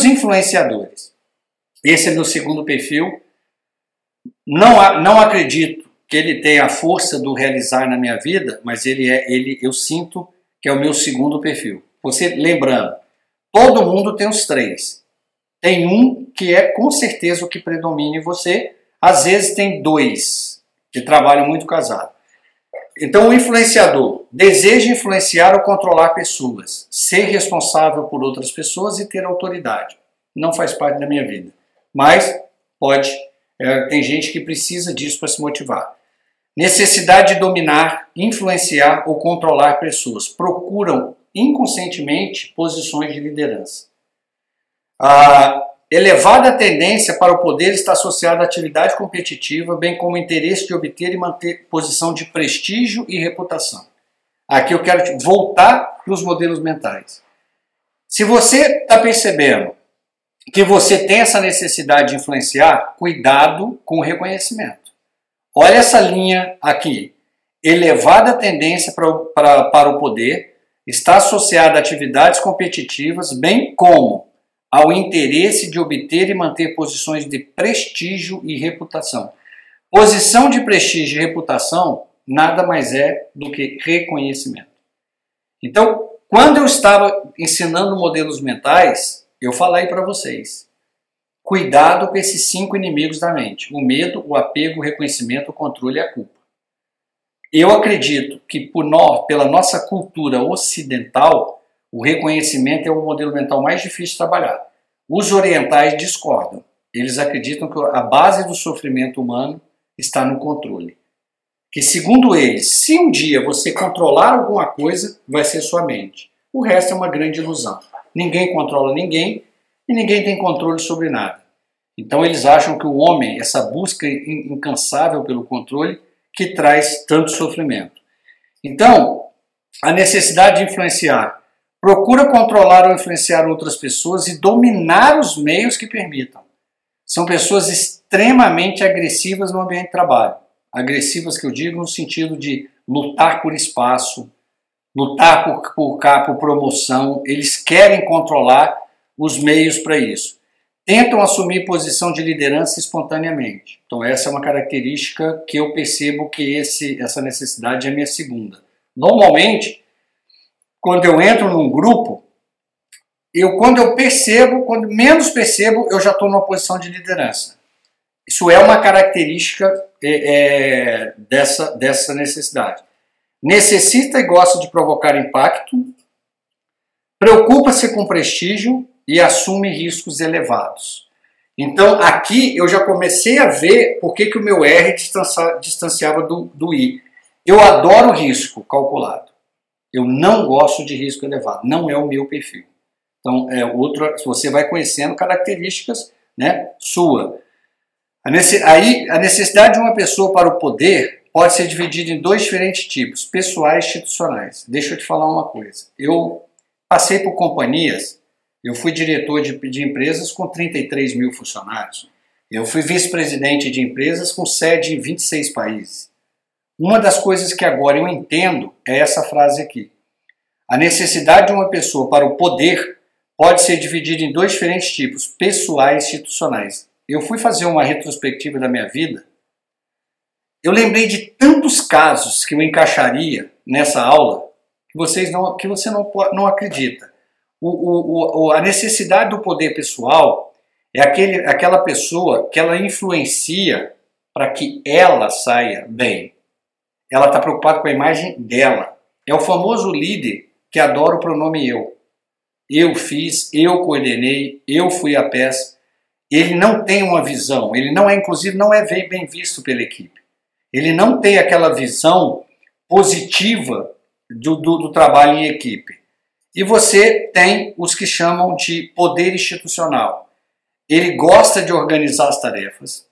os influenciadores? Esse é meu segundo perfil. Não, não acredito que ele tenha a força do realizar na minha vida, mas ele é, ele, eu sinto que é o meu segundo perfil. Você lembrando, todo mundo tem os três. Tem um que é com certeza o que predomina em você. Às vezes tem dois que trabalham muito casado. Então, o influenciador deseja influenciar ou controlar pessoas, ser responsável por outras pessoas e ter autoridade. Não faz parte da minha vida. Mas pode, é, tem gente que precisa disso para se motivar. Necessidade de dominar, influenciar ou controlar pessoas. Procuram inconscientemente posições de liderança. A elevada tendência para o poder está associada à atividade competitiva, bem como o interesse de obter e manter posição de prestígio e reputação. Aqui eu quero voltar para os modelos mentais. Se você está percebendo que você tem essa necessidade de influenciar, cuidado com o reconhecimento. Olha essa linha aqui. Elevada tendência para, para, para o poder está associada a atividades competitivas, bem como ao interesse de obter e manter posições de prestígio e reputação. Posição de prestígio e reputação nada mais é do que reconhecimento. Então, quando eu estava ensinando modelos mentais, eu falei para vocês: cuidado com esses cinco inimigos da mente: o medo, o apego, o reconhecimento, o controle e a culpa. Eu acredito que por nós, pela nossa cultura ocidental, o reconhecimento é o modelo mental mais difícil de trabalhar. Os orientais discordam. Eles acreditam que a base do sofrimento humano está no controle. Que, segundo eles, se um dia você controlar alguma coisa, vai ser sua mente. O resto é uma grande ilusão. Ninguém controla ninguém e ninguém tem controle sobre nada. Então eles acham que o homem, essa busca incansável pelo controle, que traz tanto sofrimento. Então, a necessidade de influenciar. Procura controlar ou influenciar outras pessoas e dominar os meios que permitam. São pessoas extremamente agressivas no ambiente de trabalho. Agressivas que eu digo no sentido de lutar por espaço, lutar por, por, por promoção, eles querem controlar os meios para isso. Tentam assumir posição de liderança espontaneamente. Então, essa é uma característica que eu percebo que esse, essa necessidade é minha segunda. Normalmente, quando eu entro num grupo, eu quando eu percebo, quando menos percebo, eu já estou numa posição de liderança. Isso é uma característica é, é, dessa, dessa necessidade necessita e gosta de provocar impacto, preocupa-se com prestígio e assume riscos elevados. Então aqui eu já comecei a ver por que, que o meu R distanciava do, do I. Eu adoro risco calculado. Eu não gosto de risco elevado. Não é o meu perfil. Então, é outro, você vai conhecendo características né, sua. A aí, a necessidade de uma pessoa para o poder pode ser dividido em dois diferentes tipos, pessoais e institucionais. Deixa eu te falar uma coisa. Eu passei por companhias, eu fui diretor de, de empresas com 33 mil funcionários. Eu fui vice-presidente de empresas com sede em 26 países. Uma das coisas que agora eu entendo é essa frase aqui. A necessidade de uma pessoa para o poder pode ser dividida em dois diferentes tipos, pessoais e institucionais. Eu fui fazer uma retrospectiva da minha vida eu lembrei de tantos casos que eu encaixaria nessa aula que vocês não, que você não, não acredita. O, o, a necessidade do poder pessoal é aquele, aquela pessoa que ela influencia para que ela saia bem. Ela está preocupada com a imagem dela. É o famoso líder que adora o pronome eu. Eu fiz, eu coordenei, eu fui a peça. Ele não tem uma visão, ele não é, inclusive, não é bem visto pela equipe. Ele não tem aquela visão positiva do, do, do trabalho em equipe. E você tem os que chamam de poder institucional. Ele gosta de organizar as tarefas,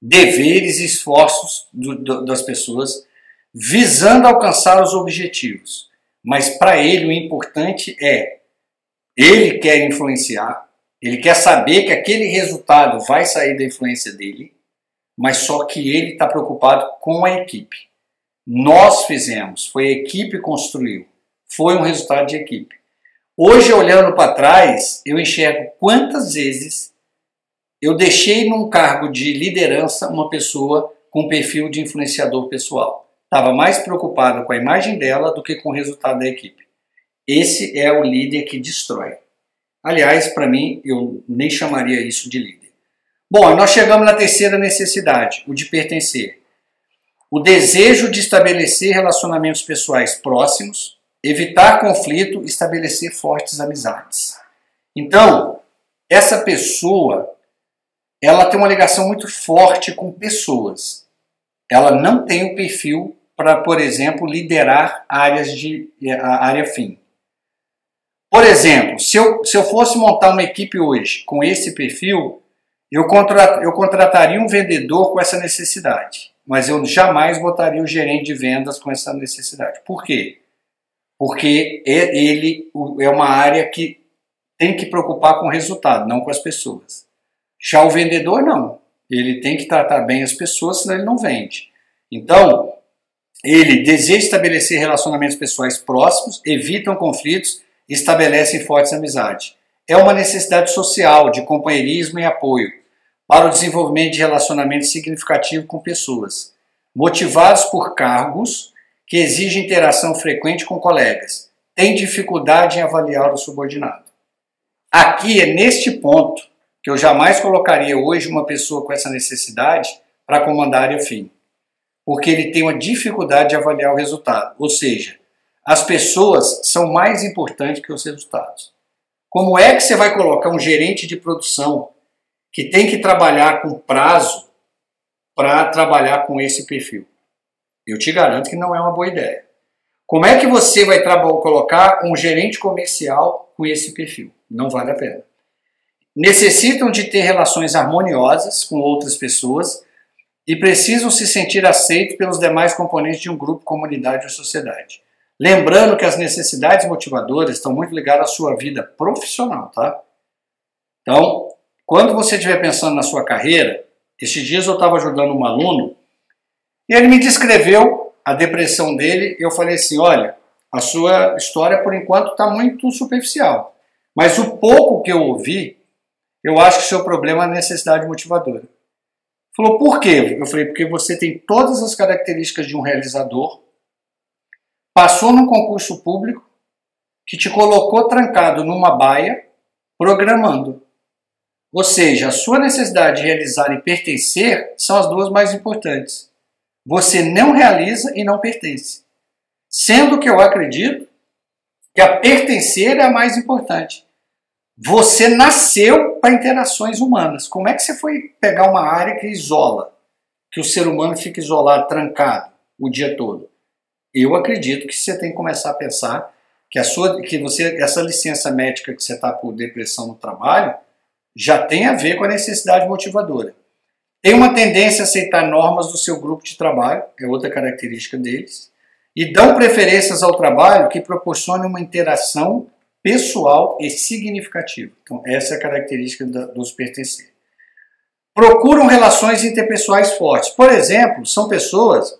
deveres e esforços do, do, das pessoas, visando alcançar os objetivos. Mas para ele o importante é ele quer influenciar, ele quer saber que aquele resultado vai sair da influência dele mas só que ele está preocupado com a equipe. Nós fizemos, foi a equipe que construiu, foi um resultado de equipe. Hoje, olhando para trás, eu enxergo quantas vezes eu deixei num cargo de liderança uma pessoa com perfil de influenciador pessoal. Estava mais preocupado com a imagem dela do que com o resultado da equipe. Esse é o líder que destrói. Aliás, para mim, eu nem chamaria isso de líder. Bom, nós chegamos na terceira necessidade, o de pertencer. O desejo de estabelecer relacionamentos pessoais próximos, evitar conflito, estabelecer fortes amizades. Então, essa pessoa, ela tem uma ligação muito forte com pessoas. Ela não tem o perfil para, por exemplo, liderar áreas de a área fim. Por exemplo, se eu, se eu fosse montar uma equipe hoje com esse perfil, eu, contra, eu contrataria um vendedor com essa necessidade, mas eu jamais botaria o gerente de vendas com essa necessidade. Por quê? Porque ele é uma área que tem que preocupar com o resultado, não com as pessoas. Já o vendedor, não. Ele tem que tratar bem as pessoas, senão ele não vende. Então, ele deseja estabelecer relacionamentos pessoais próximos, evitam conflitos estabelecem fortes amizades. É uma necessidade social de companheirismo e apoio para o desenvolvimento de relacionamentos significativos com pessoas, motivados por cargos que exigem interação frequente com colegas, têm dificuldade em avaliar o subordinado. Aqui é neste ponto que eu jamais colocaria hoje uma pessoa com essa necessidade para comandar área fim, porque ele tem uma dificuldade de avaliar o resultado, ou seja, as pessoas são mais importantes que os resultados. Como é que você vai colocar um gerente de produção que tem que trabalhar com prazo para trabalhar com esse perfil? Eu te garanto que não é uma boa ideia. Como é que você vai colocar um gerente comercial com esse perfil? Não vale a pena. Necessitam de ter relações harmoniosas com outras pessoas e precisam se sentir aceitos pelos demais componentes de um grupo, comunidade ou sociedade. Lembrando que as necessidades motivadoras estão muito ligadas à sua vida profissional, tá? Então, quando você estiver pensando na sua carreira, esses dias eu estava ajudando um aluno e ele me descreveu a depressão dele. Eu falei assim: olha, a sua história por enquanto está muito superficial, mas o pouco que eu ouvi, eu acho que o seu problema é a necessidade motivadora. Falou, por quê? Eu falei, porque você tem todas as características de um realizador, passou num concurso público que te colocou trancado numa baia programando. Ou seja, a sua necessidade de realizar e pertencer são as duas mais importantes. Você não realiza e não pertence. Sendo que eu acredito que a pertencer é a mais importante. Você nasceu para interações humanas. Como é que você foi pegar uma área que isola, que o ser humano fica isolado, trancado o dia todo? eu acredito que você tem que começar a pensar que a sua, que você, essa licença médica que você está por depressão no trabalho já tem a ver com a necessidade motivadora. Tem uma tendência a aceitar normas do seu grupo de trabalho, é outra característica deles, e dão preferências ao trabalho que proporcione uma interação pessoal e significativa. Então, essa é a característica da, dos pertencer. Procuram relações interpessoais fortes. Por exemplo, são pessoas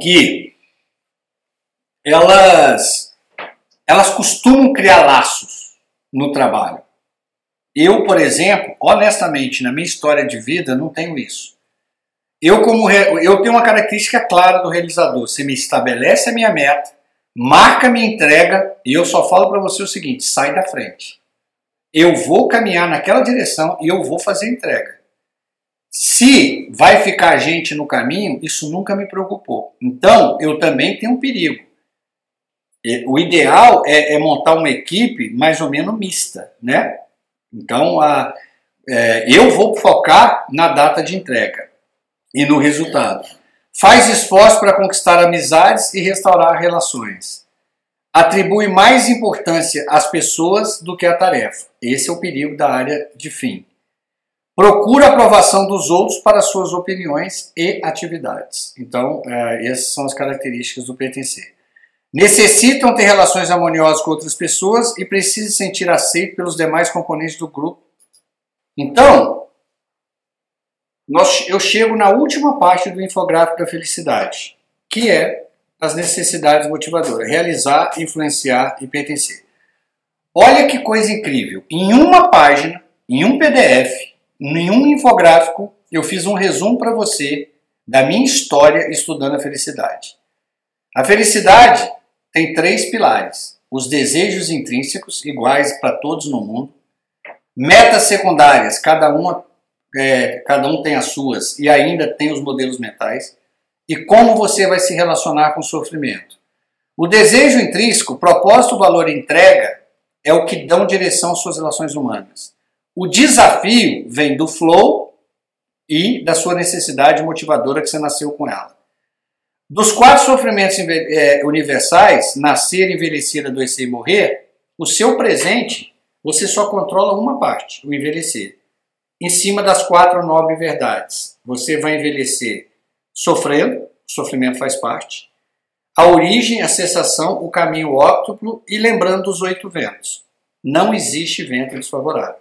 que elas, elas costumam criar laços no trabalho. Eu, por exemplo, honestamente, na minha história de vida, não tenho isso. Eu, como eu tenho uma característica clara do realizador. Você me estabelece a minha meta, marca a minha entrega e eu só falo para você o seguinte: sai da frente. Eu vou caminhar naquela direção e eu vou fazer a entrega. Se vai ficar gente no caminho, isso nunca me preocupou. Então, eu também tenho um perigo. O ideal é, é montar uma equipe mais ou menos mista, né? Então, a, é, eu vou focar na data de entrega e no resultado. Faz esforço para conquistar amizades e restaurar relações. Atribui mais importância às pessoas do que à tarefa. Esse é o perigo da área de fim. Procura a aprovação dos outros para suas opiniões e atividades. Então, é, essas são as características do pertencer. Necessitam ter relações harmoniosas com outras pessoas e precisam sentir aceito pelos demais componentes do grupo. Então, nós, eu chego na última parte do infográfico da felicidade, que é as necessidades motivadoras: realizar, influenciar e pertencer. Olha que coisa incrível! Em uma página, em um PDF, em um infográfico, eu fiz um resumo para você da minha história estudando a felicidade. A felicidade tem três pilares: os desejos intrínsecos, iguais para todos no mundo, metas secundárias, cada uma é, cada um tem as suas e ainda tem os modelos mentais, e como você vai se relacionar com o sofrimento. O desejo intrínseco, propósito, valor e entrega é o que dão direção às suas relações humanas. O desafio vem do flow e da sua necessidade motivadora que você nasceu com ela. Dos quatro sofrimentos é, universais, nascer, envelhecer, adoecer e morrer, o seu presente você só controla uma parte, o envelhecer em cima das quatro nobres verdades. Você vai envelhecer sofrendo, sofrimento faz parte. A origem, a cessação, o caminho óptuplo e lembrando dos oito ventos. Não existe vento desfavorável.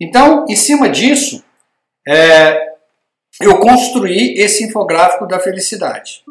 Então, em cima disso, é, eu construí esse infográfico da felicidade.